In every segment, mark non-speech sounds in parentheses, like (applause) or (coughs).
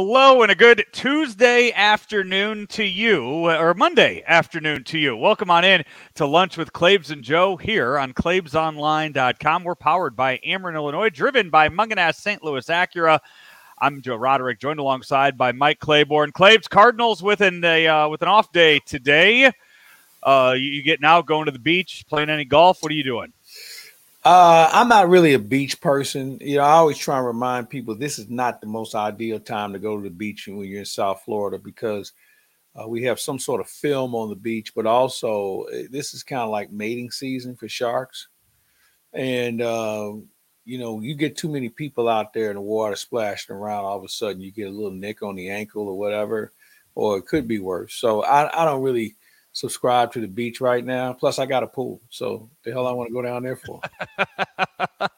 Hello and a good Tuesday afternoon to you, or Monday afternoon to you. Welcome on in to Lunch with Claibs and Joe here on ClaibsOnline.com. We're powered by Ameren, Illinois, driven by Mungenast St. Louis Acura. I'm Joe Roderick, joined alongside by Mike Claiborne. Claibs Cardinals with an a, uh, with an off day today. Uh, you, you get now going to the beach, playing any golf. What are you doing? Uh, I'm not really a beach person. You know, I always try and remind people this is not the most ideal time to go to the beach when you're in South Florida because uh, we have some sort of film on the beach, but also eh, this is kind of like mating season for sharks. And, uh, you know, you get too many people out there in the water splashing around, all of a sudden you get a little nick on the ankle or whatever, or it could be worse. So I, I don't really subscribe to the beach right now. Plus, I got a pool, so the hell I want to go down there for. (laughs)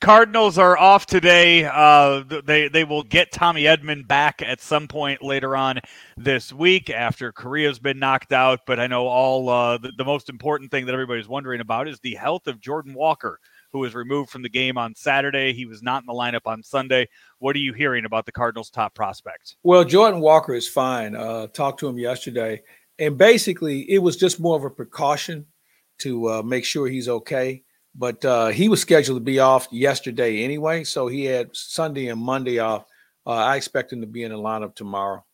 Cardinals are off today. Uh, they they will get Tommy Edman back at some point later on this week after Korea's been knocked out. But I know all uh, the, the most important thing that everybody's wondering about is the health of Jordan Walker, who was removed from the game on Saturday. He was not in the lineup on Sunday. What are you hearing about the Cardinals' top prospects? Well, Jordan Walker is fine. Uh, talked to him yesterday and basically it was just more of a precaution to uh, make sure he's okay. But uh, he was scheduled to be off yesterday anyway, so he had Sunday and Monday off. Uh, I expect him to be in the lineup tomorrow,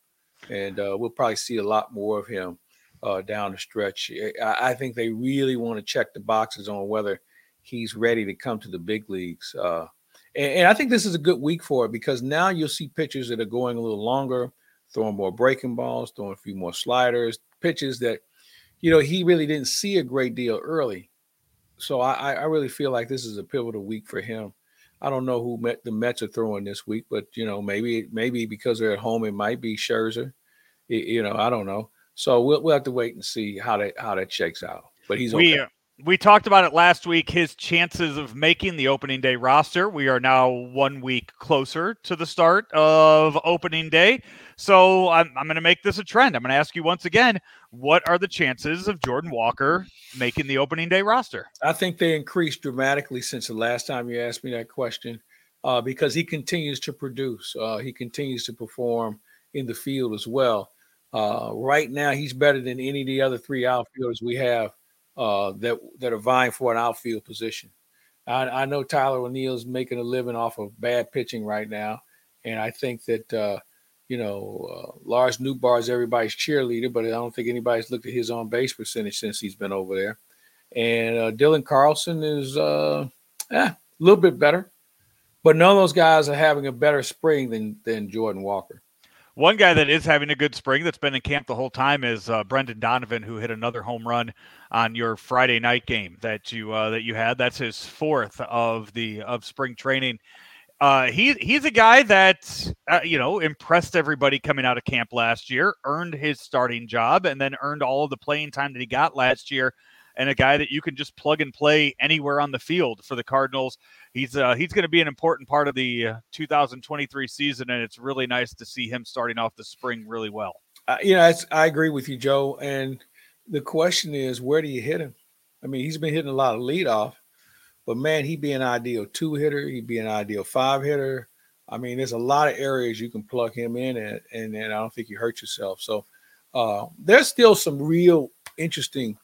and uh, we'll probably see a lot more of him uh, down the stretch. I, I, think they really want to check the boxes on whether he's ready to come to the big leagues. Uh, and, and I think this is a good week for it because now you'll see pitchers that are going a little longer, throwing more breaking balls, throwing a few more sliders, pitches that, you know, he really didn't see a great deal early. So I, I really feel like this is a pivotal week for him. I don't know who met the Mets are throwing this week, but you know, maybe maybe because they're at home, it might be Scherzer. It, you know, I don't know. So we'll we'll have to wait and see how that how that shakes out. But he's okay. We, we talked about it last week. His chances of making the opening day roster. We are now one week closer to the start of opening day. So I'm, I'm going to make this a trend. I'm going to ask you once again what are the chances of Jordan Walker making the opening day roster? I think they increased dramatically since the last time you asked me that question uh, because he continues to produce, uh, he continues to perform in the field as well. Uh, right now, he's better than any of the other three outfielders we have uh, that that are vying for an outfield position. I, I know Tyler O'Neill's making a living off of bad pitching right now, and I think that uh, you know uh, Lars Nootbaar is everybody's cheerleader, but I don't think anybody's looked at his on base percentage since he's been over there. And uh, Dylan Carlson is uh, eh, a little bit better, but none of those guys are having a better spring than than Jordan Walker. One guy that is having a good spring that's been in camp the whole time is uh, Brendan Donovan, who hit another home run on your Friday night game that you uh, that you had. That's his fourth of the of spring training. Uh, he he's a guy that uh, you know impressed everybody coming out of camp last year, earned his starting job, and then earned all of the playing time that he got last year and a guy that you can just plug and play anywhere on the field for the Cardinals. He's uh, he's going to be an important part of the uh, 2023 season, and it's really nice to see him starting off the spring really well. Uh, you know, I agree with you, Joe. And the question is, where do you hit him? I mean, he's been hitting a lot of leadoff, but man, he'd be an ideal two hitter. He'd be an ideal five hitter. I mean, there's a lot of areas you can plug him in, and and, and I don't think you hurt yourself. So uh, there's still some real interesting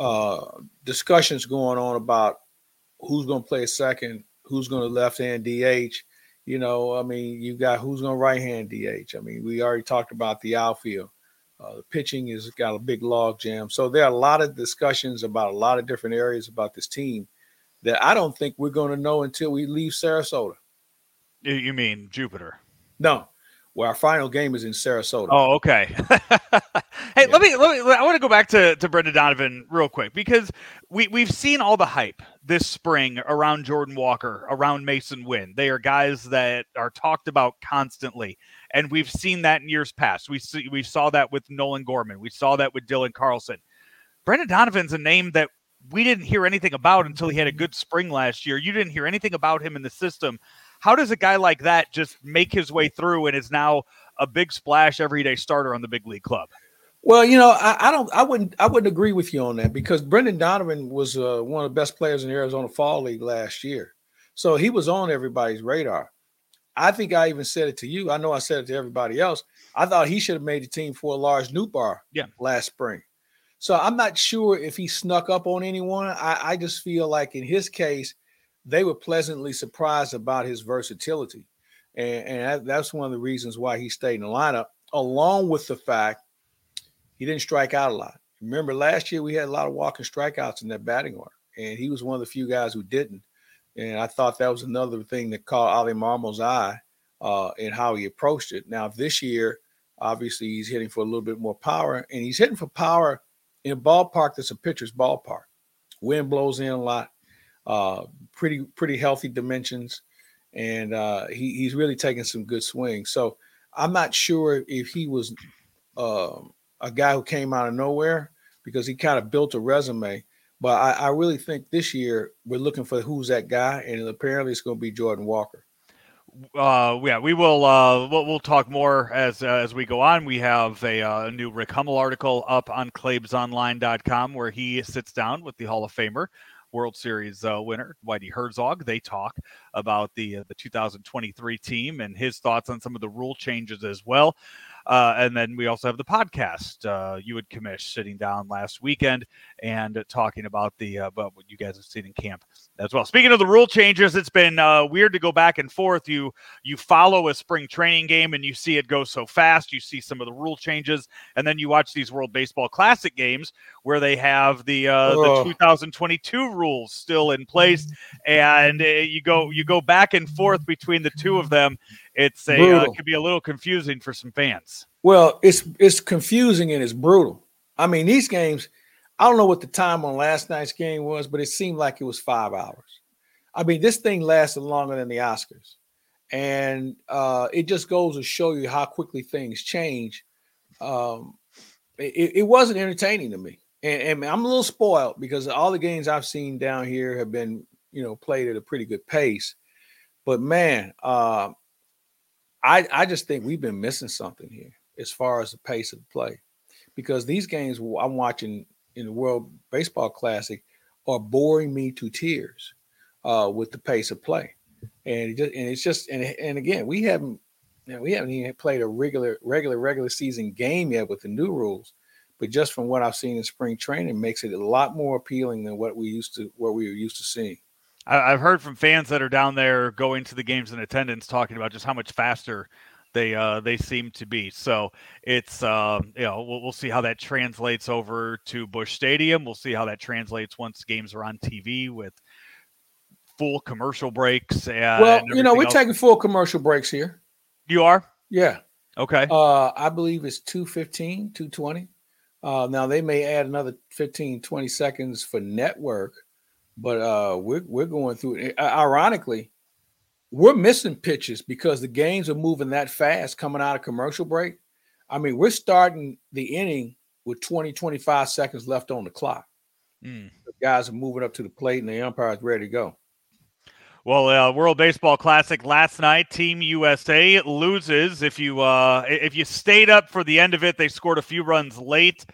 uh, discussions going on about who's going to play second, who's going to left hand DH. You know, I mean, you got who's going to right hand DH. I mean, we already talked about the outfield. Uh, the pitching has got a big log jam. So there are a lot of discussions about a lot of different areas about this team that I don't think we're going to know until we leave Sarasota. You mean Jupiter? No, well, our final game is in Sarasota. Oh, okay. (laughs) hey, yeah. let, me, let me. I want to go back to to Brendan Donovan real quick because we we've seen all the hype this spring around Jordan Walker, around Masyn Winn. They are guys that are talked about constantly, and we've seen that in years past. We see we saw that with Nolan Gorman. We saw that with Dylan Carlson. Brendan Donovan's a name that we didn't hear anything about until he had a good spring last year. You didn't hear anything about him in the system how does a guy like that just make his way through and is now a big splash everyday starter on the big league club? Well, you know, I, I, don't, I wouldn't, I wouldn't agree with you on that because Brendan Donovan was uh, one of the best players in the Arizona Fall League last year, so he was on everybody's radar. I think I even said it to you. I know I said it to everybody else. I thought he should have made the team for a Lars Nootbaar yeah. last spring. So I'm not sure if he snuck up on anyone. I, I just feel like in his case, they were pleasantly surprised about his versatility. And, and that's one of the reasons why he stayed in the lineup, along with the fact he didn't strike out a lot. Remember last year we had a lot of walking strikeouts in that batting order, and he was one of the few guys who didn't. And I thought that was another thing that caught Oli Marmol's eye uh, in how he approached it. Now this year, obviously he's hitting for a little bit more power, and he's hitting for power in a ballpark that's a pitcher's ballpark. Wind blows in a lot, uh, pretty pretty healthy dimensions, and uh, he, he's really taking some good swings. So I'm not sure if he was uh, a guy who came out of nowhere because he kind of built a resume. But I, I really think this year we're looking for who's that guy, and apparently it's going to be Jordan Walker uh, yeah, we will. Uh, we'll, we'll talk more as uh, as we go on. We have a, uh, new Rick Hummel article up on ClaibsOnline.com where he sits down with the Hall of Famer, World Series uh, winner Whitey Herzog. They talk about the uh, the 2023 team and his thoughts on some of the rule changes as well. Uh, and then we also have the podcast. Uh, you and Commish sitting down last weekend and talking about the uh, about what you guys have seen in camp as well. Speaking of the rule changes, it's been uh, weird to go back and forth. You you follow a spring training game and you see it go so fast. You see some of the rule changes, and then you watch these World Baseball Classic games where they have the uh, the 2022 rules still in place, and uh, you go you go back and forth between the two of them. It's a uh, it could be a little confusing for some fans. Well, it's it's confusing and it's brutal. I mean, these games I don't know what the time on last night's game was, but it seemed like it was five hours. I mean, this thing lasted longer than the Oscars. And uh, it just goes to show you how quickly things change. Um, it, it, wasn't entertaining to me. And, and, I'm a little spoiled because all the games I've seen down here have been, you know, played at a pretty good pace. But man, uh, I, I just think we've been missing something here as far as the pace of play because these games I'm watching in the World Baseball Classic are boring me to tears uh, with the pace of play. And it just, and it's just and and again we haven't you know, we haven't even played a regular regular regular season game yet with the new rules. But just from what I've seen in spring training, makes it a lot more appealing than what we used to what we were used to seeing. I've heard from fans that are down there going to the games in attendance talking about just how much faster they uh, they seem to be. So it's uh, you know we'll, we'll see how that translates over to Busch Stadium. We'll see how that translates once games are on TV with full commercial breaks. And well, you know we're else. taking full commercial breaks here. You are? Yeah. Okay. Uh, I believe it's 215, 220. Uh, now they may add another 15, 20 seconds for network, but uh, we're we're going through it. Ironically, we're missing pitches because the games are moving that fast coming out of commercial break. I mean, we're starting the inning with 20, 25 seconds left on the clock. Mm. The guys are moving up to the plate and the umpire is ready to go. Well, uh, World Baseball Classic last night, Team USA loses. If you uh, if you stayed up for the end of it, they scored a few runs late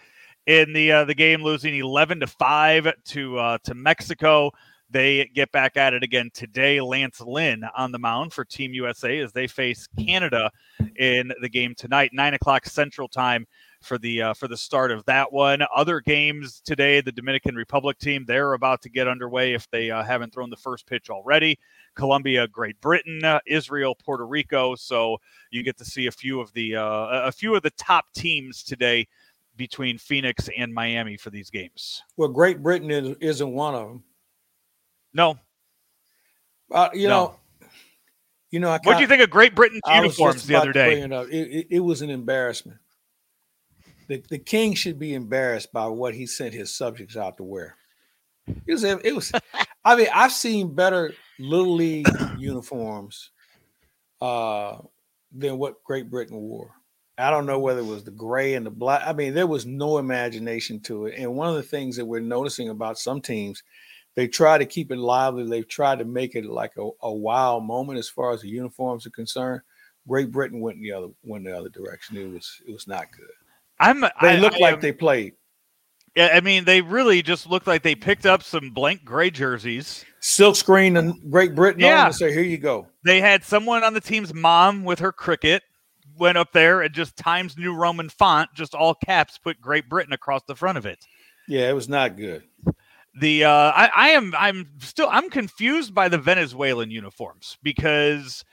in the uh, the game, losing eleven to five to uh, to Mexico. They get back at it again today. Lance Lynn on the mound for Team USA as they face Canada in the game tonight, nine o'clock Central Time for the uh, for the start of that one. Other games today, the Dominican Republic team they're about to get underway if they uh, haven't thrown the first pitch already. Colombia, Great Britain, uh, Israel, Puerto Rico. So you get to see a few of the uh, a few of the top teams today between Phoenix and Miami for these games. Well, Great Britain is, isn't one of them. No. Uh, you no. know, you know, what do you think of Great Britain's uniforms the other day? It, it, it, was an embarrassment. The, the king should be embarrassed by what he sent his subjects out to wear. It was, it was. I mean, I've seen better little league (coughs) uniforms uh, than what Great Britain wore. I don't know whether it was the gray and the black. I mean, there was no imagination to it. And one of the things that we're noticing about some teams they try to keep it lively. They've tried to make it like a, a wow moment as far as the uniforms are concerned. Great Britain went the other went the other direction. It was it was not good. I'm they look like they played. Yeah, I mean, they really just looked like they picked up some blank gray jerseys, silk screen and Great Britain yeah. and say, "Here you go." They had someone on the team's mom with her cricket went up there and just Times New Roman font, just all caps, put Great Britain across the front of it. Yeah, it was not good. The uh, I, I am I'm still I'm confused by the Venezuelan uniforms because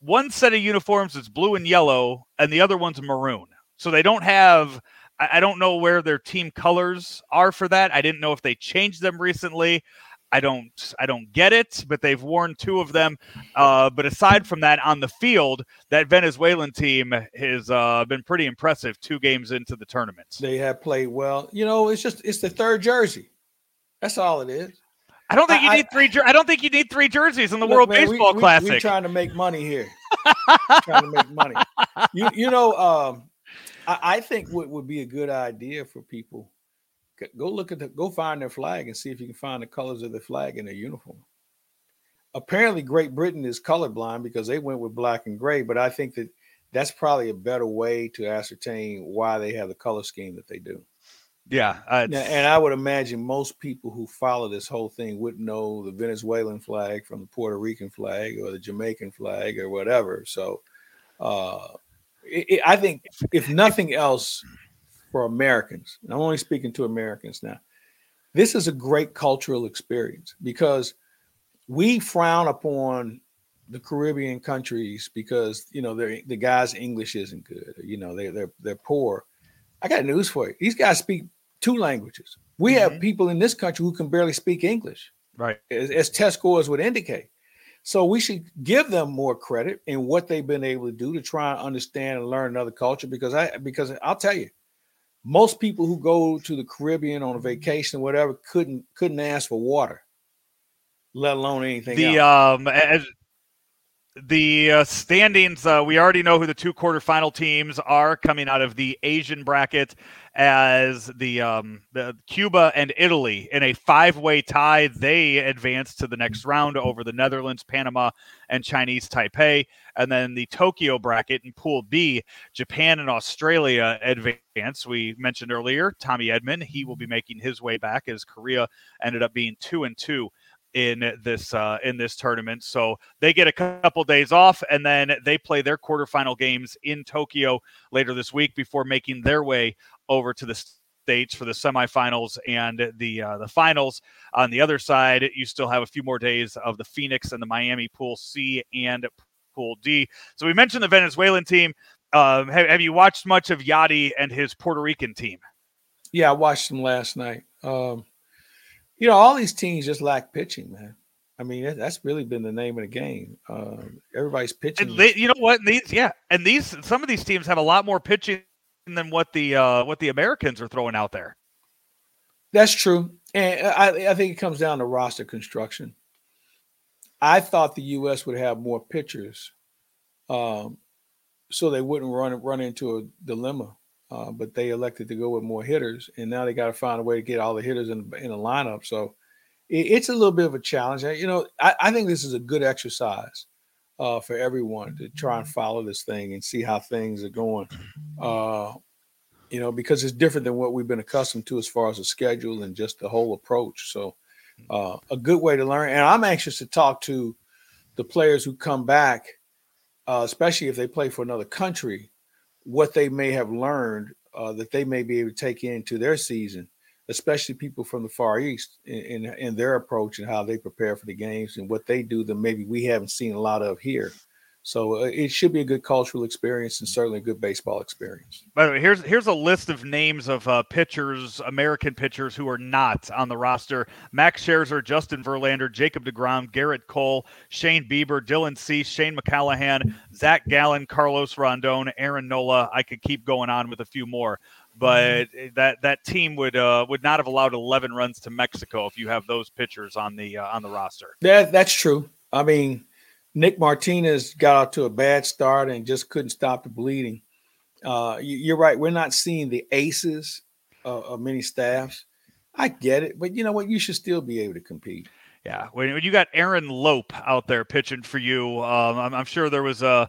one set of uniforms is blue and yellow and the other one's maroon. So they don't have I, don't know where their team colors are for that. I didn't know if they changed them recently. I don't I don't get it, but they've worn two of them. Uh, but aside from that, on the field, that Venezuelan team has uh, been pretty impressive. Two games into the tournament, they have played well. You know, it's just it's the third jersey. That's all it is. I don't think I, you need three. I don't think you need three jerseys in the look, World man, Baseball we, Classic. We, are trying to make money here. (laughs) trying to make money. You you know, um, I, I think what would be a good idea for people go look at the go find their flag and see if you can find the colors of the flag in their uniform. Apparently, Great Britain is colorblind because they went with black and gray, but I think that that's probably a better way to ascertain why they have the color scheme that they do. Yeah, and I would imagine most people who follow this whole thing wouldn't know the Venezuelan flag from the Puerto Rican flag or the Jamaican flag or whatever. So, uh, it, it, I think if nothing else, for Americans, I'm only speaking to Americans now, this is a great cultural experience because we frown upon the Caribbean countries because you know the guys' English isn't good, or, you know they they're they're poor. I got news for you. These guys speak two languages. We mm-hmm. have people in this country who can barely speak English, right? As, as test scores would indicate. So we should give them more credit in what they've been able to do to try and understand and learn another culture. Because I because I'll tell you, most people who go to the Caribbean on a vacation or whatever couldn't couldn't ask for water, let alone anything. The else. um as the uh, standings, uh, we already know who the two quarterfinal teams are coming out of the Asian bracket as the, um, the Cuba and Italy in a five-way tie. They advance to the next round over the Netherlands, Panama, and Chinese Taipei. And then the Tokyo bracket in Pool B, Japan and Australia advance. We mentioned earlier Tommy Edman. He will be making his way back as Korea ended up being two and two in this uh, in this tournament. So they get a couple days off, and then they play their quarterfinal games in Tokyo later this week before making their way over to the states for the semifinals and the uh, the finals. On the other side, you still have a few more days of the Phoenix and the Miami Pool C and Pool D. So we mentioned the Venezuelan team. Um, have, have, you watched much of Yadi and his Puerto Rican team? Yeah, I watched them last night. Um, you know, all these teams just lack pitching, man. I mean, that's really been the name of the game. Um, everybody's pitching. They, you know what? These, yeah, and these some of these teams have a lot more pitching than what the uh, what the Americans are throwing out there. That's true, and I, I think it comes down to roster construction. I thought the U.S. would have more pitchers, um, so they wouldn't run run into a dilemma uh, but they elected to go with more hitters, and now they got to find a way to get all the hitters in in the lineup. So it, it's a little bit of a challenge. You know, I, I think this is a good exercise uh, for everyone to try and follow this thing and see how things are going. Uh, you know, because it's different than what we've been accustomed to as far as the schedule and just the whole approach. So, uh, a good way to learn. And I'm anxious to talk to the players who come back, uh, especially if they play for another country, what they may have learned uh, that they may be able to take into their season, especially people from the Far East in, in, in their approach and how they prepare for the games and what they do that maybe we haven't seen a lot of here. So uh, it should be a good cultural experience and certainly a good baseball experience. By the way, here's here's a list of names of uh, pitchers, American pitchers who are not on the roster: Max Scherzer, Justin Verlander, Jacob deGrom, Gerrit Cole, Shane Bieber, Dylan Cease, Shane McClanahan, Zach Gallen, Carlos Rondon, Aaron Nola. I could keep going on with a few more, but that that team would uh, would not have allowed 11 runs to Mexico if you have those pitchers on the uh, on the roster. That that's true. I mean Nick Martinez got out to a bad start and just couldn't stop the bleeding. Uh, you're right. We're not seeing the aces of many staffs. I get it, but you know what? You should still be able to compete. Yeah, when, you got Aaron Loup out there pitching for you, um, I'm, I'm, sure there was a.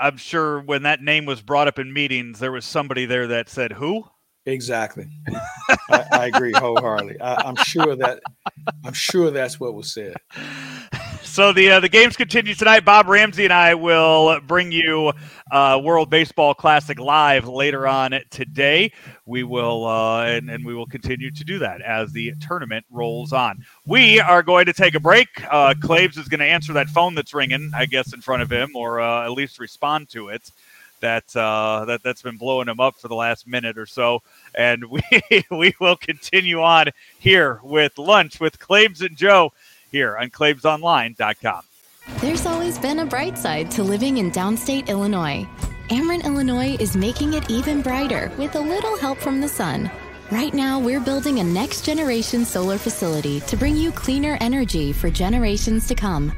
I'm sure when that name was brought up in meetings, there was somebody there that said, "Who?" Exactly. (laughs) I, I, agree wholeheartedly. I, am sure that I'm sure that's what was said. So the uh, the games continue tonight. Bob Ramsey and I will bring you uh, World Baseball Classic live later on today. We will uh, and, and we will continue to do that as the tournament rolls on. We are going to take a break. Uh, Claibs is going to answer that phone that's ringing, I guess, in front of him, or uh, at least respond to it that uh, that that's been blowing him up for the last minute or so. And (laughs) we we will continue on here with lunch with Claibs and Joe here on ClaibsOnline.com. There's always been a bright side to living in downstate Illinois. Ameren, Illinois is making it even brighter with a little help from the sun. Right now, we're building a next generation solar facility to bring you cleaner energy for generations to come.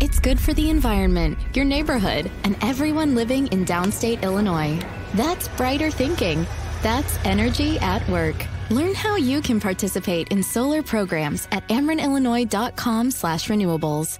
It's good for the environment, your neighborhood, and everyone living in downstate Illinois. That's brighter thinking. That's energy at work. Learn how you can participate in solar programs at amerenillinois.com slash renewables.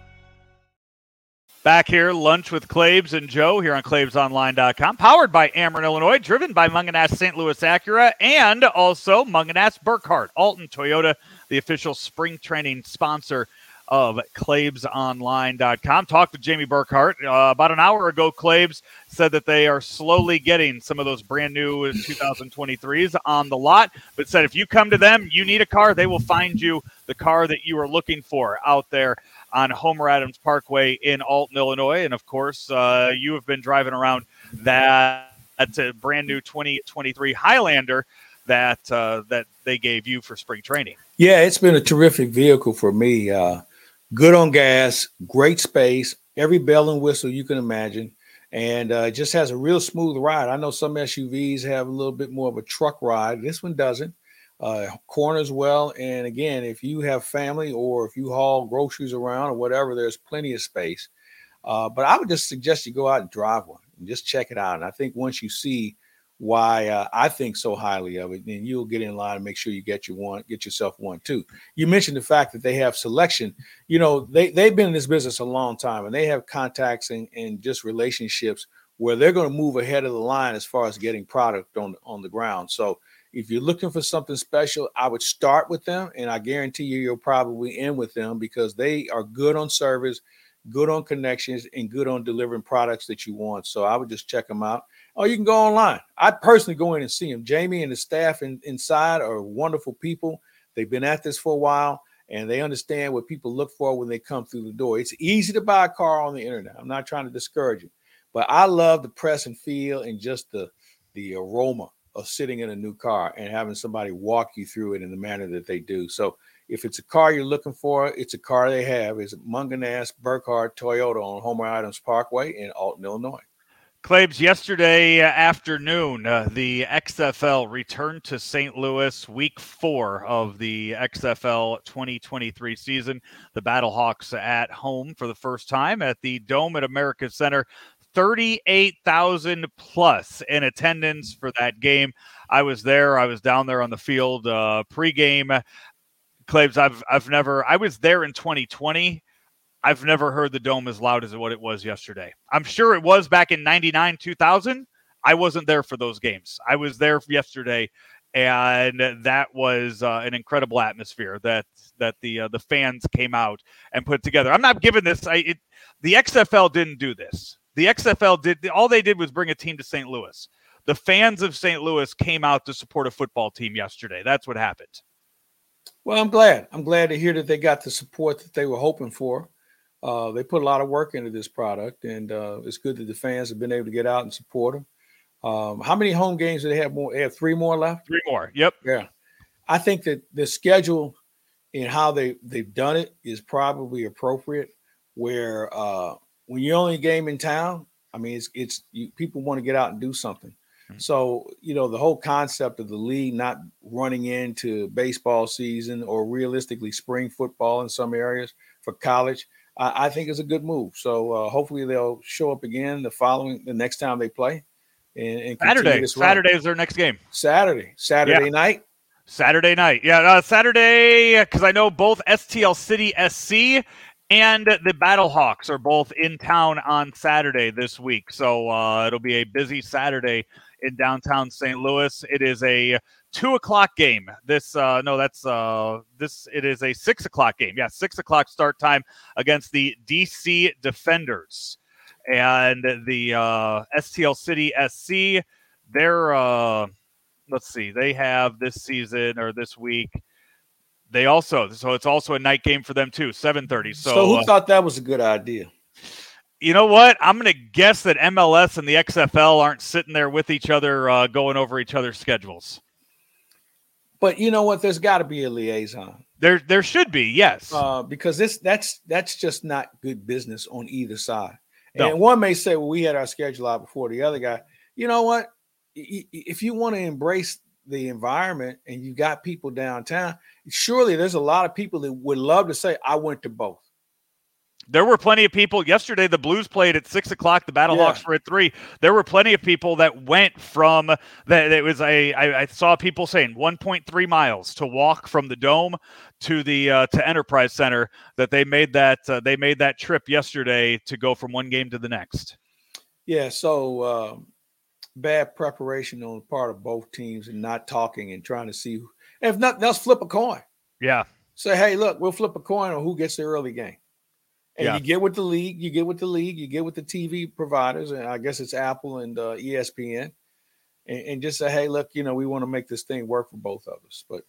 Back here, lunch with Claibs and Joe here on ClaibsOnline.com. Powered by Ameren, Illinois, driven by Mungenast St. Louis Acura, and also Mungenast Burkhardt, Alton Toyota, the official spring training sponsor of ClaibsOnline.com. Talked with Jamie Burkhardt uh, about an hour ago. Claibs said that they are slowly getting some of those brand new 2023s on the lot, but said if you come to them, you need a car, they will find you the car that you are looking for out there on Homer Adams Parkway in Alton, Illinois. And of course, uh, you have been driving around that. That's a brand new 2023 Highlander that uh, that they gave you for spring training. Yeah, it's been a terrific vehicle for me. Uh, good on gas, great space, every bell and whistle you can imagine, and uh, just has a real smooth ride. I know some SUVs have a little bit more of a truck ride. This one doesn't. Uh, corners well, and again, if you have family or if you haul groceries around or whatever, there's plenty of space. Uh, but I would just suggest you go out and drive one and just check it out. And I think once you see why uh, I think so highly of it, And you'll get in line and make sure you get your one, get yourself one too. You mentioned the fact that they have selection. You know, they they've been in this business a long time, and they have contacts and, and just relationships where they're going to move ahead of the line as far as getting product on on the ground. So if you're looking for something special, I would start with them, and I guarantee you you'll probably end with them because they are good on service, good on connections, and good on delivering products that you want. So I would just check them out or you can go online. I personally go in and see them. Jamie and the staff in, inside are wonderful people. They've been at this for a while and they understand what people look for when they come through the door. It's easy to buy a car on the internet. I'm not trying to discourage you, but I love the press and feel and just the the aroma of sitting in a new car and having somebody walk you through it in the manner that they do. So if it's a car you're looking for, it's a car they have. It's Mungenast Burkhardt Toyota on Homer Adams Parkway in Alton, Illinois. Claibs yesterday afternoon, uh, the XFL returned to St. Louis, week four of the XFL 2023 season. The Battlehawks at home for the first time at the Dome at America Center. 38,000 plus in attendance for that game. I was there. I was down there on the field uh, pregame. Claibs, I've I've never. I was there in 2020 I've never heard the dome as loud as what it was yesterday. I'm sure it was back in 99, 2000. I wasn't there for those games. I was there yesterday and that was uh, an incredible atmosphere that that the uh, the fans came out and put together. I'm not giving this I it, the XFL didn't do this. The XFL did all they did was bring a team to St. Louis. The fans of St. Louis came out to support a football team yesterday. That's what happened. Well, I'm glad. I'm glad to hear that they got the support that they were hoping for. Uh, they put a lot of work into this product, and uh, it's good that the fans have been able to get out and support them. Um, how many home games do they have more? They have three more left. Three more. Yep. Yeah, I think that the schedule and how they they've done it is probably appropriate. Where uh, when you're only a game in town, I mean, it's it's you, people want to get out and do something. Mm-hmm. So you know the whole concept of the league not running into baseball season or realistically spring football in some areas for college I, I think is a good move. So uh, hopefully they'll show up again the following the next time they play. And, and Saturday, Saturday is their next game. Saturday, Saturday yeah. night. Saturday night, yeah, uh, Saturday because I know both STL City SC and the Battlehawks are both in town on Saturday this week, so uh, it'll be a busy Saturday in downtown St. Louis. It is a two o'clock game. This uh, no, that's uh, this. It is a six o'clock game. Yeah, six o'clock start time against the DC Defenders and the uh, STL City SC. They're uh, let's see, they have this season or this week. They also so it's also a night game for them too, seven thirty. So, so who uh, thought that was a good idea? You know what? I'm going to guess that MLS and the XFL aren't sitting there with each other, uh, going over each other's schedules. But you know what? There's got to be a liaison. There, there should be, yes. Uh, because this that's that's just not good business on either side. No. And one may say, "Well, we had our schedule out before the other guy." You know what? If you want to embrace the environment and you got people downtown, surely there's a lot of people that would love to say, "I went to both." There were plenty of people yesterday. The Blues played at six o'clock. The Battlehawks Yeah. were at three. There were plenty of people that went from that. It was a. I, I saw people saying 1.3 miles to walk from the dome to the uh, to Enterprise Center. That they made that uh, they made that trip yesterday to go from one game to the next. Yeah, so um, bad preparation on the part of both teams and not talking and trying to see. Who, if nothing else, flip a coin. Yeah, Say, hey, look, we'll flip a coin on who gets the early game. And Yeah. you get with the league, you get with the league, you get with the TV providers, and I guess it's Apple and uh, ESPN, and, and just say, hey, look, you know, we want to make this thing work for both of us. But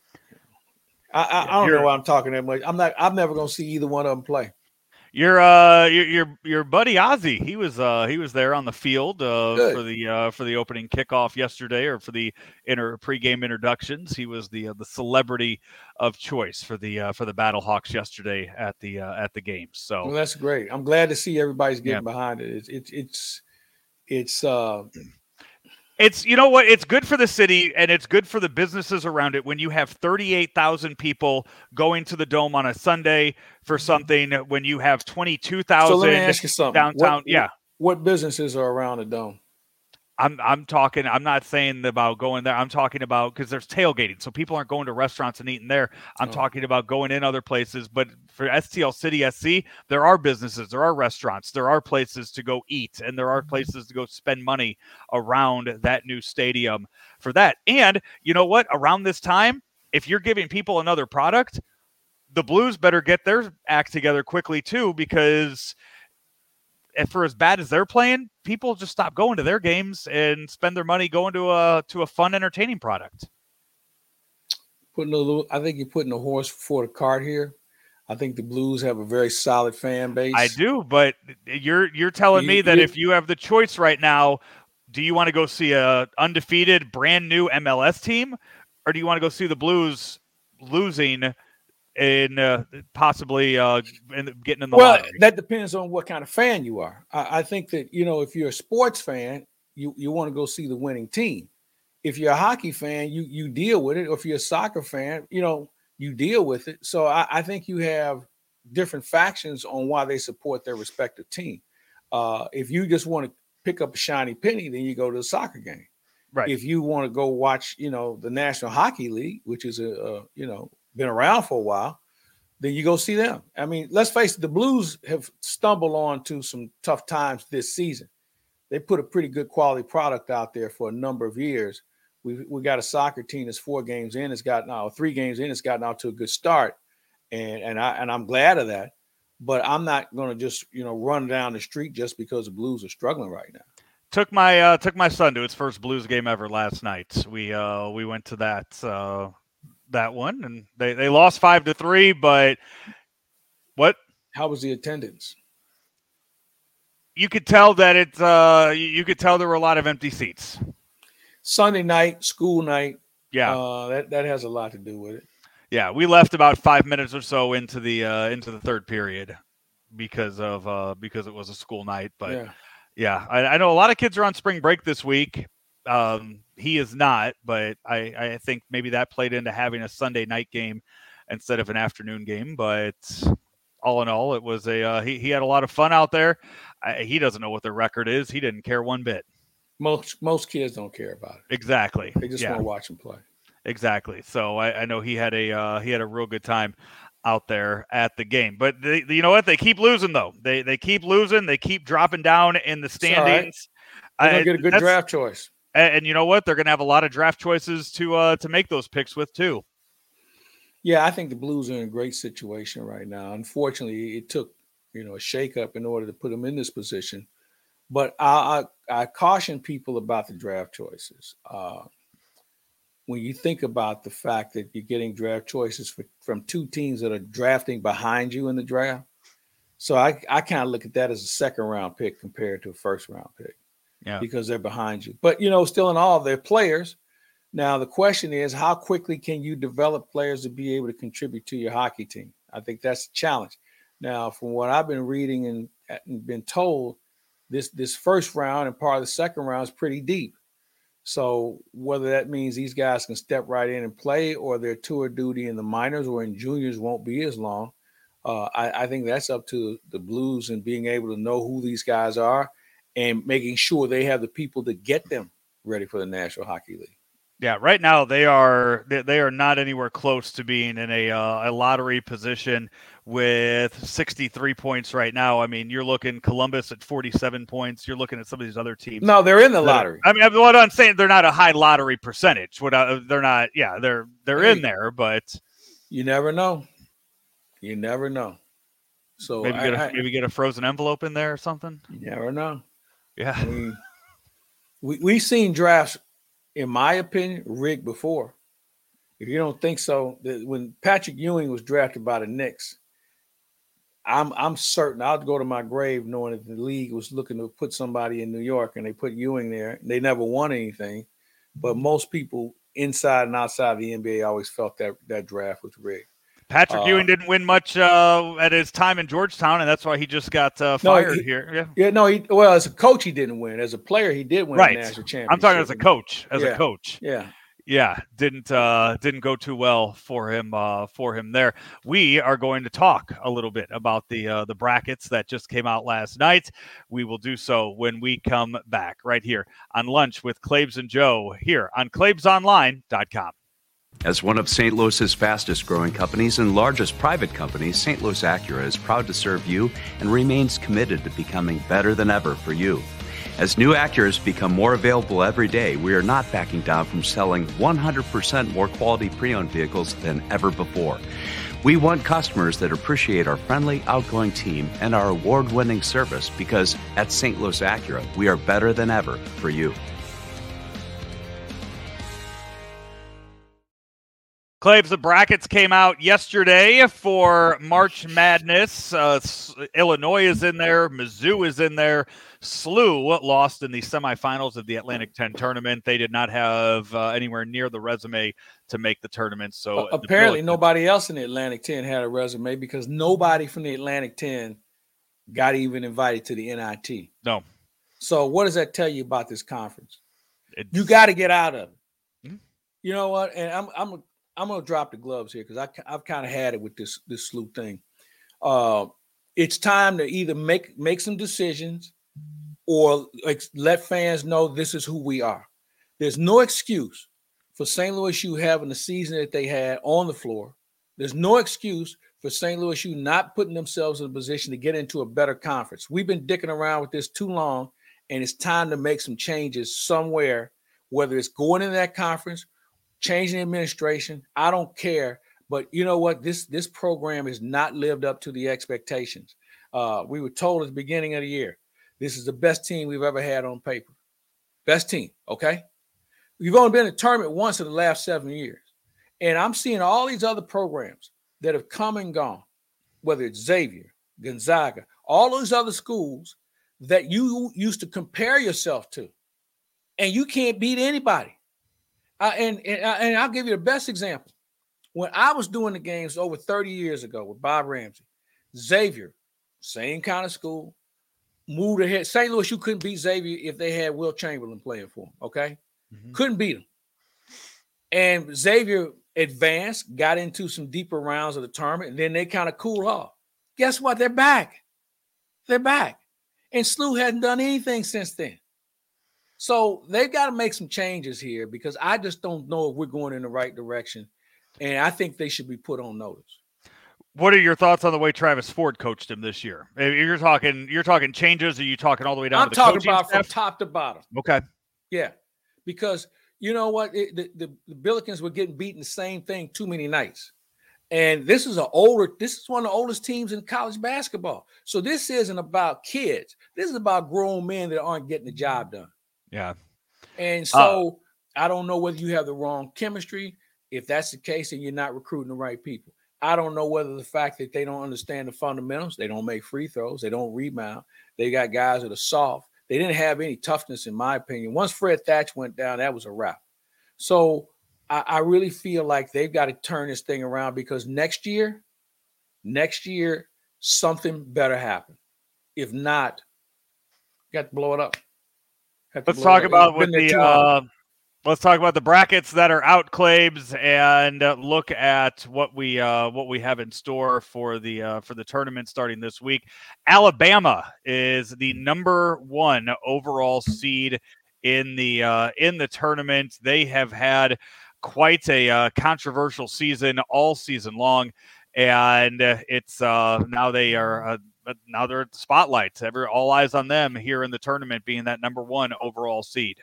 I, I, I don't know why I'm talking that much. I'm not. I'm never going to see either one of them play. Your uh your your your buddy Ozzy. He was uh he was there on the field uh Good. for the uh for the opening kickoff yesterday or for the inter pregame introductions. He was the uh, the celebrity of choice for the uh, for the Battlehawks yesterday at the uh, at the game. Well, So that's great. I'm glad to see everybody's getting Yeah. behind it. It's it's it's it's uh it's you know what it's good for the city and it's good for the businesses around it when you have 38,000 people going to the dome on a Sunday for something when you have 22,000 so let me ask you something. downtown. What- yeah. What businesses are around the dome? I'm I'm talking. I'm not saying about going there. I'm talking about because there's tailgating, so people aren't going to restaurants and eating there. I'm Oh. talking about going in other places. But for STL City SC, there are businesses, there are restaurants, there are places to go eat, and there are mm-hmm. places to go spend money around that new stadium for that. And you know what? Around this time, if you're giving people another product, the Blues better get their act together quickly too, because Eh, for as bad as they're playing, people just stop going to their games and spend their money going to a to a fun, entertaining product. Putting a little, I think you're putting a horse before the cart here. I think the Blues have a very solid fan base. I do, but you're you're telling me that you- if you have the choice right now, do you want to go see a undefeated, brand new MLS team, or do you want to go see the Blues losing in uh, possibly uh, in, getting in the Well, lottery? that depends on what kind of fan you are. I, I think that you know if you're a sports fan, you you want to go see the winning team. If you're a hockey fan, you you deal with it. Or if you're a soccer fan, you know you deal with it. So I, I think you have different factions on why they support their respective team. Uh, if you just want to pick up a shiny penny, then you go to the soccer game. Right. If you want to go watch, you know, the National Hockey League, which is a, a you know been around for a while, then you go see them. I mean, let's face it, the Blues have stumbled on to some tough times this season. They put a pretty good quality product out there for a number of years. We we got a soccer team that's four games in, it's got now three games in, it's gotten out to a good start, and and I and I'm glad of that. But I'm not going to just you know run down the street just because the Blues are struggling right now. took my uh, took my son to his first Blues game ever last night. We uh, we went to that uh, that one, and they, they lost five to three. But what How was the attendance? you could tell that it's uh, you, you could tell there were a lot of empty seats. Sunday night, school night. Yeah, Uh, that that has a lot to do with it. yeah. We left about five minutes or so into the uh, into the third period because of uh, because it was a school night. But yeah. Yeah, I, I know a lot of kids are on spring break this week. Um, he is not, but I, I think maybe that played into having a Sunday night game instead of an afternoon game. But all in all, it was a uh, he, he had a lot of fun out there. I, he doesn't know what the record is. He didn't care one bit. Most most kids don't care about it. Exactly. They just yeah, want to watch them play. exactly. So I, I know he had a uh, he had a real good time out there at the game. But they, you know what? They keep losing though. They they keep losing. They keep dropping down in the all right. standings. They're I- get a good draft choice. And, and you know what? They're going to have a lot of draft choices to uh, to make those picks with too. Yeah, I think the Blues are in a great situation right now. Unfortunately, it took you know a shakeup in order to put them in this position. But I I, I caution people about the draft choices. Uh, when you think about the fact that you're getting draft choices for, from two teams that are drafting behind you in the draft, so I, I kind of look at that as a second round pick compared to a first round pick. Yeah. Because they're behind you. But you know, still in all, they're players. Now the question is, how quickly can you develop players to be able to contribute to your hockey team? I think that's the challenge. Now, from what I've been reading and, and been told, this this first round and part of the second round is pretty deep. So whether that means these guys can step right in and play, or their tour duty in the minors or in juniors won't be as long, uh, I, I, think that's up to the Blues and being able to know who these guys are and making sure they have the people to get them ready for the National Hockey League. Yeah, right now they are they are not anywhere close to being in a uh, a lottery position with 63 points right now. I mean, you're looking Columbus at 47 points. You're looking at some of these other teams. No, they're in the lottery. I mean, what I'm saying, they're not a high lottery percentage. What I, they're not. Yeah, they're they're hey, in there, but you never know. You never know. So maybe get a, I, maybe get a frozen envelope in there or something. You never know. Yeah. I mean, we we've seen drafts, in my opinion, rigged before. If you don't think so, when Patrick Ewing was drafted by the Knicks, I'm I'm certain I'll go to my grave knowing that the league was looking to put somebody in New York and they put Ewing there. They never won anything, but most people inside and outside of the NBA always felt that that draft was rigged. Patrick uh, Ewing didn't win much uh, at his time in Georgetown, and that's why he just got uh, fired no, he, here. Yeah. yeah, no, he well as a coach he didn't win. As a player, he did win right. a national championship. I'm talking as a coach. As yeah. a coach. Yeah. Yeah, didn't uh, didn't go too well for him uh, for him there. We are going to talk a little bit about the uh, the brackets that just came out last night. We will do so when we come back right here on lunch with Claibs and Joe here on ClaibsOnline.com. As one of St. Louis's fastest growing companies and largest private companies, St. Louis Acura is proud to serve you and remains committed to becoming better than ever for you. As new Acuras become more available every day, we are not backing down from selling 100% more quality pre owned vehicles than ever before. We want customers that appreciate our friendly, outgoing team and our award winning service because at St. Louis Acura, we are better than ever for you. Claibs, the brackets came out yesterday for March Madness. Uh, Illinois is in there. Mizzou is in there. SLU lost in the semifinals of the Atlantic 10 tournament. They did not have uh, anywhere near the resume to make the tournament. So uh, apparently, nobody else in the Atlantic 10 had a resume because nobody from the Atlantic 10 got even invited to the NIT. No. So, what does that tell you about this conference? It's... You got to get out of it. Mm-hmm. You know what? And I'm I'm I'm gonna drop the gloves here because I I've kind of had it with this this SLU thing. Uh, it's time to either make make some decisions or like, let fans know this is who we are. There's no excuse for St. Louis U having the season that they had on the floor. There's no excuse for St. Louis U not putting themselves in a position to get into a better conference. We've been dicking around with this too long, and it's time to make some changes somewhere, whether it's going in that conference changing administration. I don't care. But you know what? This this program has not lived up to the expectations. Uh, we were told at the beginning of the year, this is the best team we've ever had on paper. Best team, okay? We've only been in a tournament once in the last seven years. And I'm seeing all these other programs that have come and gone, whether it's Xavier, Gonzaga, all those other schools that you used to compare yourself to, and you can't beat anybody. Uh, and, and and I'll give you the best example. When I was doing the games over 30 years ago with Bob Ramsey, Xavier, same kind of school, moved ahead. St. Louis, you couldn't beat Xavier if they had Wilt Chamberlain playing for them. Okay, mm-hmm. couldn't beat them. And Xavier advanced, got into some deeper rounds of the tournament, and then they kind of cooled off. Guess what? They're back. They're back. And SLU hadn't done anything since then. So they've got to make some changes here because I just don't know if we're going in the right direction. And I think they should be put on notice. What are your thoughts on the way Travis Ford coached him this year? Eh, you're talking, you're talking changes. Or are you talking all the way down? To the bottom. I'm talking about staff? from top to bottom. Okay. Yeah, because you know what? It, the, the, the Billikens were getting beaten the same thing too many nights. And this is an older, this is one of the oldest teams in college basketball. So this isn't about kids. This is about grown men that aren't getting the job done. Yeah. And so uh, I don't know whether you have the wrong chemistry. If that's the case, then you're not recruiting the right people. I don't know whether the fact that they don't understand the fundamentals, they don't make free throws, they don't rebound, they got guys that are soft. They didn't have any toughness, in my opinion. Once Fred Thatch went down, that was a wrap. So I, I really feel like they've got to turn this thing around because next year, next year, something better happen. If not, got to blow it up. Let's talk about what the uh, let's talk about the brackets that are out, Claibs and uh, look at what we uh, what we have in store for the uh, for the tournament starting this week. Alabama is the number one overall seed in the uh, in the tournament. They have had quite a uh, controversial season all season long, and it's uh, now they are uh, now they're at the spotlight. Every all eyes on them here in the tournament, being that number one overall seed.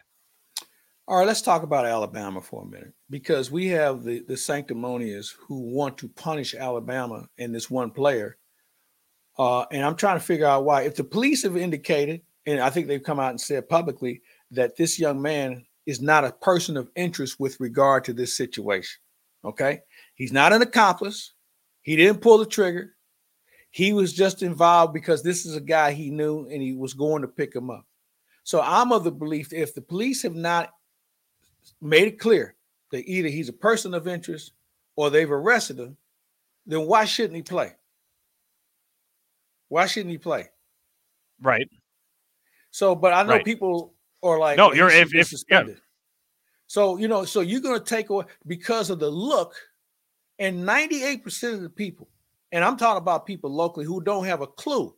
All right, let's talk about Alabama for a minute because we have the the sanctimonious who want to punish Alabama and this one player. Uh, and I'm trying to figure out why. If the police have indicated, and I think they've come out and said publicly that this young man is not a person of interest with regard to this situation. Okay. He's not an accomplice. He didn't pull the trigger. He was just involved because this is a guy he knew and he was going to pick him up. So I'm of the belief if the police have not made it clear that either he's a person of interest or they've arrested him, then why shouldn't he play? Why shouldn't he play? Right. So, but I know right. people or like no, you're if, if suspended. Yeah. So you know, so you're going to take away because of the look, and 98% of the people, and I'm talking about people locally who don't have a clue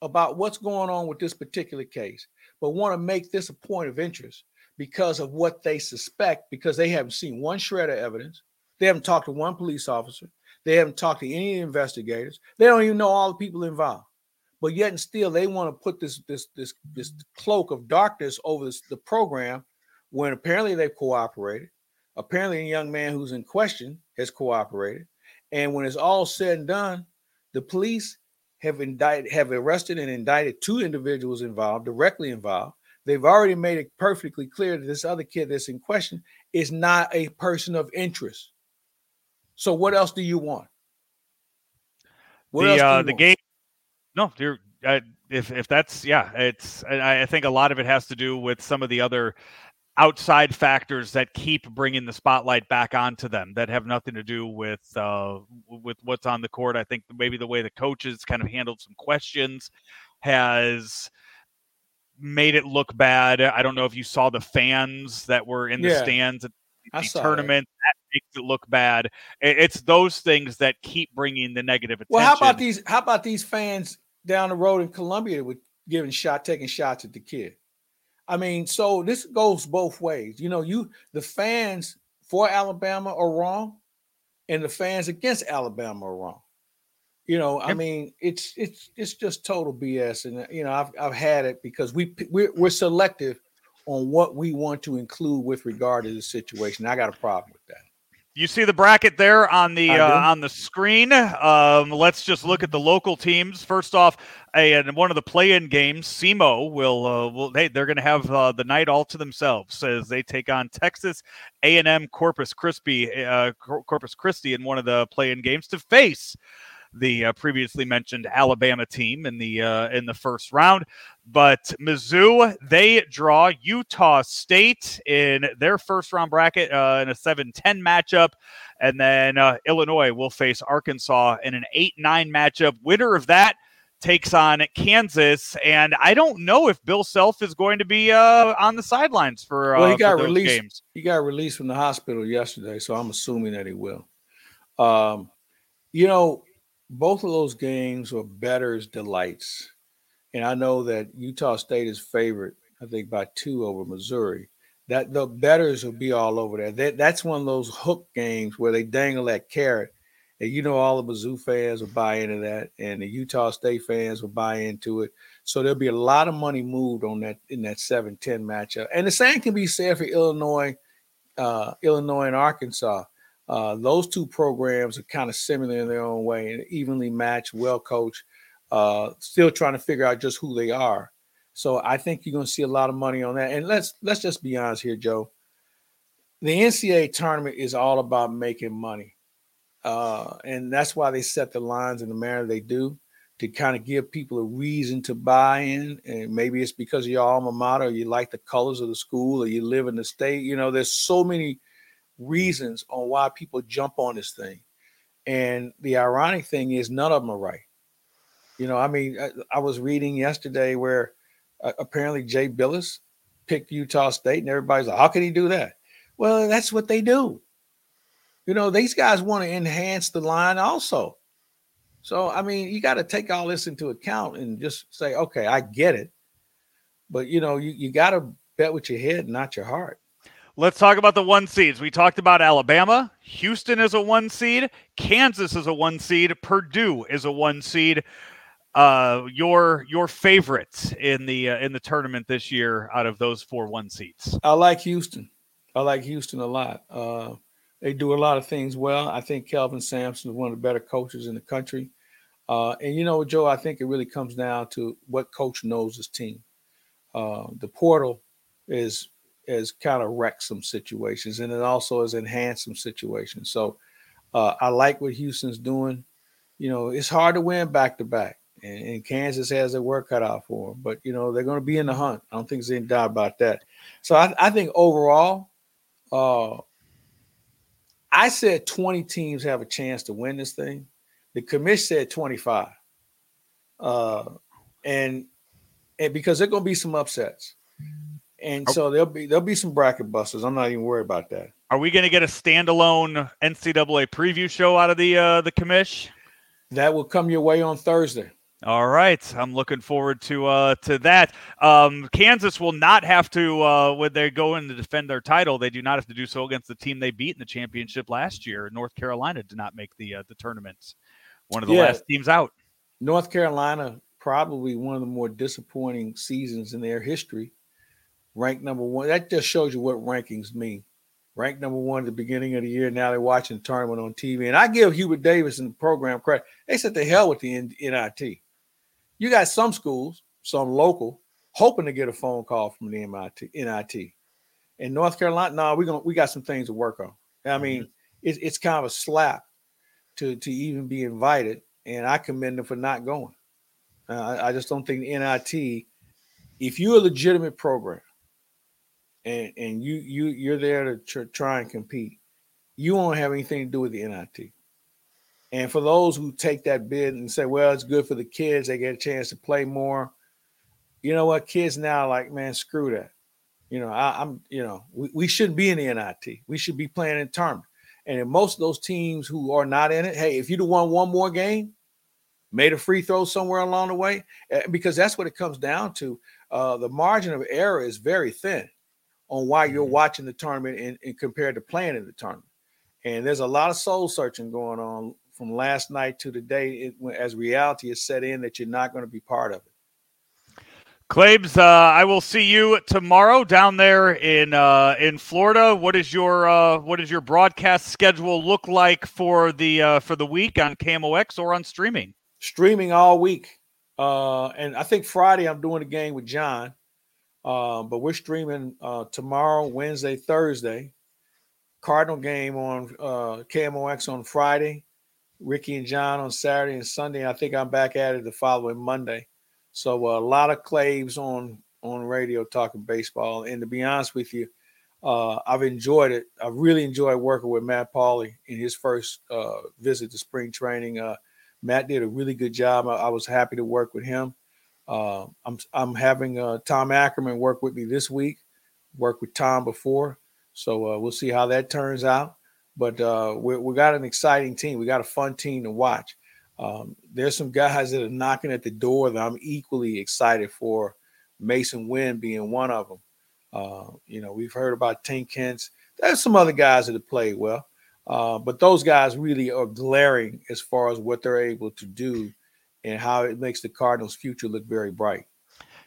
about what's going on with this particular case, but want to make this a point of interest because of what they suspect, because they haven't seen one shred of evidence, they haven't talked to one police officer, they haven't talked to any investigators, they don't even know all the people involved. But yet and still they want to put this this this this cloak of darkness over this, the program when apparently they've cooperated. Apparently a young man who's in question has cooperated and when it's all said and done the police have indicted have arrested and indicted two individuals involved directly involved. They've already made it perfectly clear that this other kid that's in question is not a person of interest. So what else do you want? What the uh, the want? game no, you're uh, if if that's yeah, it's I, I think a lot of it has to do with some of the other outside factors that keep bringing the spotlight back onto them that have nothing to do with uh, with what's on the court. I think maybe the way the coaches kind of handled some questions has made it look bad. I don't know if you saw the fans that were in the yeah, stands at the tournament. It. That makes it look bad. It's those things that keep bringing the negative attention. Well, how about these? How about these fans down the road in Columbia with giving shot, taking shots at the kid. I mean, so this goes both ways. You know, you the fans for Alabama are wrong, and the fans against Alabama are wrong. You know, I mean, it's it's it's just total BS, and you know, I've I've had it because we we're, we're selective on what we want to include with regard to the situation. I got a problem with that. You see the bracket there on the uh, on the screen. Um, let's just look at the local teams. First off, and one of the play-in games, SEMO will uh, will they they're going to have uh, the night all to themselves as they take on Texas A&M Corpus Christi uh, Corpus Christi in one of the play-in games to face the uh, previously mentioned Alabama team in the uh, in the first round. But Mizzou they draw Utah State in their first round bracket uh, in a 7-10 matchup, and then uh, Illinois will face Arkansas in an 8-9 matchup. Winner of that takes on Kansas, and I don't know if Bill Self is going to be uh, on the sidelines for. well, he uh, got released. Games. He got released from the hospital yesterday, so I'm assuming that he will. Um, you know, both of those games were Bettor's delights. And I know that Utah State is favored, I think, by two over Missouri. That the betters will be all over there. That, that's one of those hook games where they dangle that carrot And you know, all the Mizzou fans will buy into that, and the Utah State fans will buy into it. So there'll be a lot of money moved on that in that 7-10 matchup. And the same can be said for Illinois, uh, Illinois and Arkansas. Uh, those two programs are kind of similar in their own way and evenly matched, well coached, uh, still trying to figure out just who they are. So I think you're going to see a lot of money on that. And let's let's just be honest here, Joe. The NCAA tournament is all about making money, uh, and that's why they set the lines in the manner they do to kind of give people a reason to buy in. And maybe it's because of your alma mater, you like the colors of the school, or you live in the state. You know, there's so many reasons on why people jump on this thing. And the ironic thing is, none of them are right. You know, I mean, I, I was reading yesterday where uh, apparently Jay Bilas picked Utah State, and everybody's like, how can he do that? Well, that's what they do. You know, these guys want to enhance the line also. So, I mean, you got to take all this into account and just say, okay, I get it. But, you know, you, you got to bet with your head, not your heart. Let's talk about the one seeds. We talked about Alabama. Houston is a one seed. Kansas is a one seed. Purdue is a one seed. Uh, your your favorites in the uh, in the tournament this year out of those four one seeds. I like Houston. I like Houston a lot. Uh, they do a lot of things well. I think Kelvin Sampson is one of the better coaches in the country. Uh, and you know, Joe, I think it really comes down to what coach knows his team. Uh, the portal is has kind of wrecked some situations, and it also has enhanced some situations. So uh, I like what Houston's doing. You know, it's hard to win back to back, and, Kansas has their work cut out for them. But you know, they're going to be in the hunt. I don't think there's any doubt about that. So I, I think overall, uh, I said 20 teams have a chance to win this thing. The commission said 25. Uh, and and because there're going to be some upsets. And so there'll be there'll be some bracket busters. I'm not even worried about that. Are we going to get a standalone NCAA preview show out of the uh, the commish? That will come your way on Thursday. All right, I'm looking forward to uh, to that. Um, Kansas will not have to uh, when they go in to defend their title. They do not have to do so against the team they beat in the championship last year. North Carolina did not make the uh, the tournament. One of the yeah. last teams out. North Carolina probably one of the more disappointing seasons in their history. Ranked number one. That just shows you what rankings mean. Ranked number one at the beginning of the year. Now they're watching the tournament on TV. And I give Hubert Davis and the program credit. They said the hell with the NIT you got some schools, some local, hoping to get a phone call from the MIT, NIT. In North Carolina, no, we're gonna we got some things to work on. I mean, mm-hmm. it's it's kind of a slap to to even be invited, and I commend them for not going. Uh, I, I, just don't think the NIT, if you're a legitimate program, and and you you you're there to tr- try and compete, you won't have anything to do with the NIT. And for those who take that bid and say, well, it's good for the kids, they get a chance to play more. You know what? Kids now like, man, screw that. You know, I, am you know, we, we shouldn't be in the NIT. We should be playing in tournament. And in most of those teams who are not in it, hey, if you'd have won one more game, made a free throw somewhere along the way, eh, because that's what it comes down to. Uh, the margin of error is very thin on why you're mm-hmm. watching the tournament and, and compared to playing in the tournament. And there's a lot of soul searching going on from last night to today it, as reality is set in that you're not going to be part of it. Claibs, uh, I will see you tomorrow down there in uh, in Florida. What is your uh, what does your broadcast schedule look like for the uh, for the week on KMOX or on streaming? Streaming all week, uh, and I think Friday I'm doing a game with John, uh, but we're streaming tomorrow, Wednesday, Thursday. Cardinal game on KMOX on Friday, Ricky and John on Saturday and Sunday. I think I'm back at it the following Monday. So uh, a lot of Claibs on on radio talking baseball. And to be honest with you, uh, I've enjoyed it. I really enjoyed working with Matt Pauley in his first uh, visit to spring training. Uh, Matt did a really good job. I, I was happy to work with him. Uh, I'm I'm having uh, Tom Ackerman work with me this week. Worked with Tom before, so we'll see how that turns out. But uh, we, we got an exciting team. We got a fun team to watch. Um, there's some guys that are knocking at the door that I'm equally excited for. Masyn Winn being one of them. Uh, you know, we've heard about Tink. There's some other guys that have played well. Uh, but those guys really are glaring as far as what they're able to do and how it makes the Cardinals' future look very bright.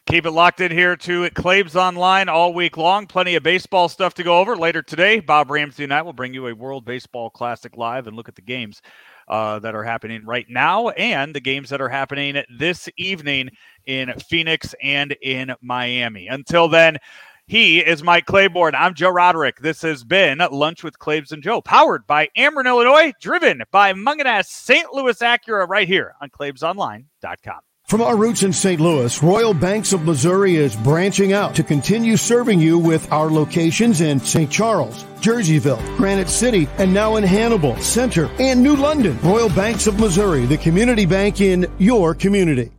Keep it locked in here to Claibs Online all week long. Plenty of baseball stuff to go over later today. Bob Ramsey and I will bring you a World Baseball Classic live and look at the games uh, that are happening right now and the games that are happening this evening in Phoenix and in Miami. Until then, he is Mike Claiborne. I'm Joe Roderick. This has been Lunch with Claibs and Joe, powered by Ameren, Illinois, driven by Mungenast St. Louis Acura, right here on ClaibsOnline.com. From our roots in St. Louis, Royal Banks of Missouri is branching out to continue serving you with our locations in St. Charles, Jerseyville, Granite City, and now in Hannibal, Center, and New London. Royal Banks of Missouri, the community bank in your community.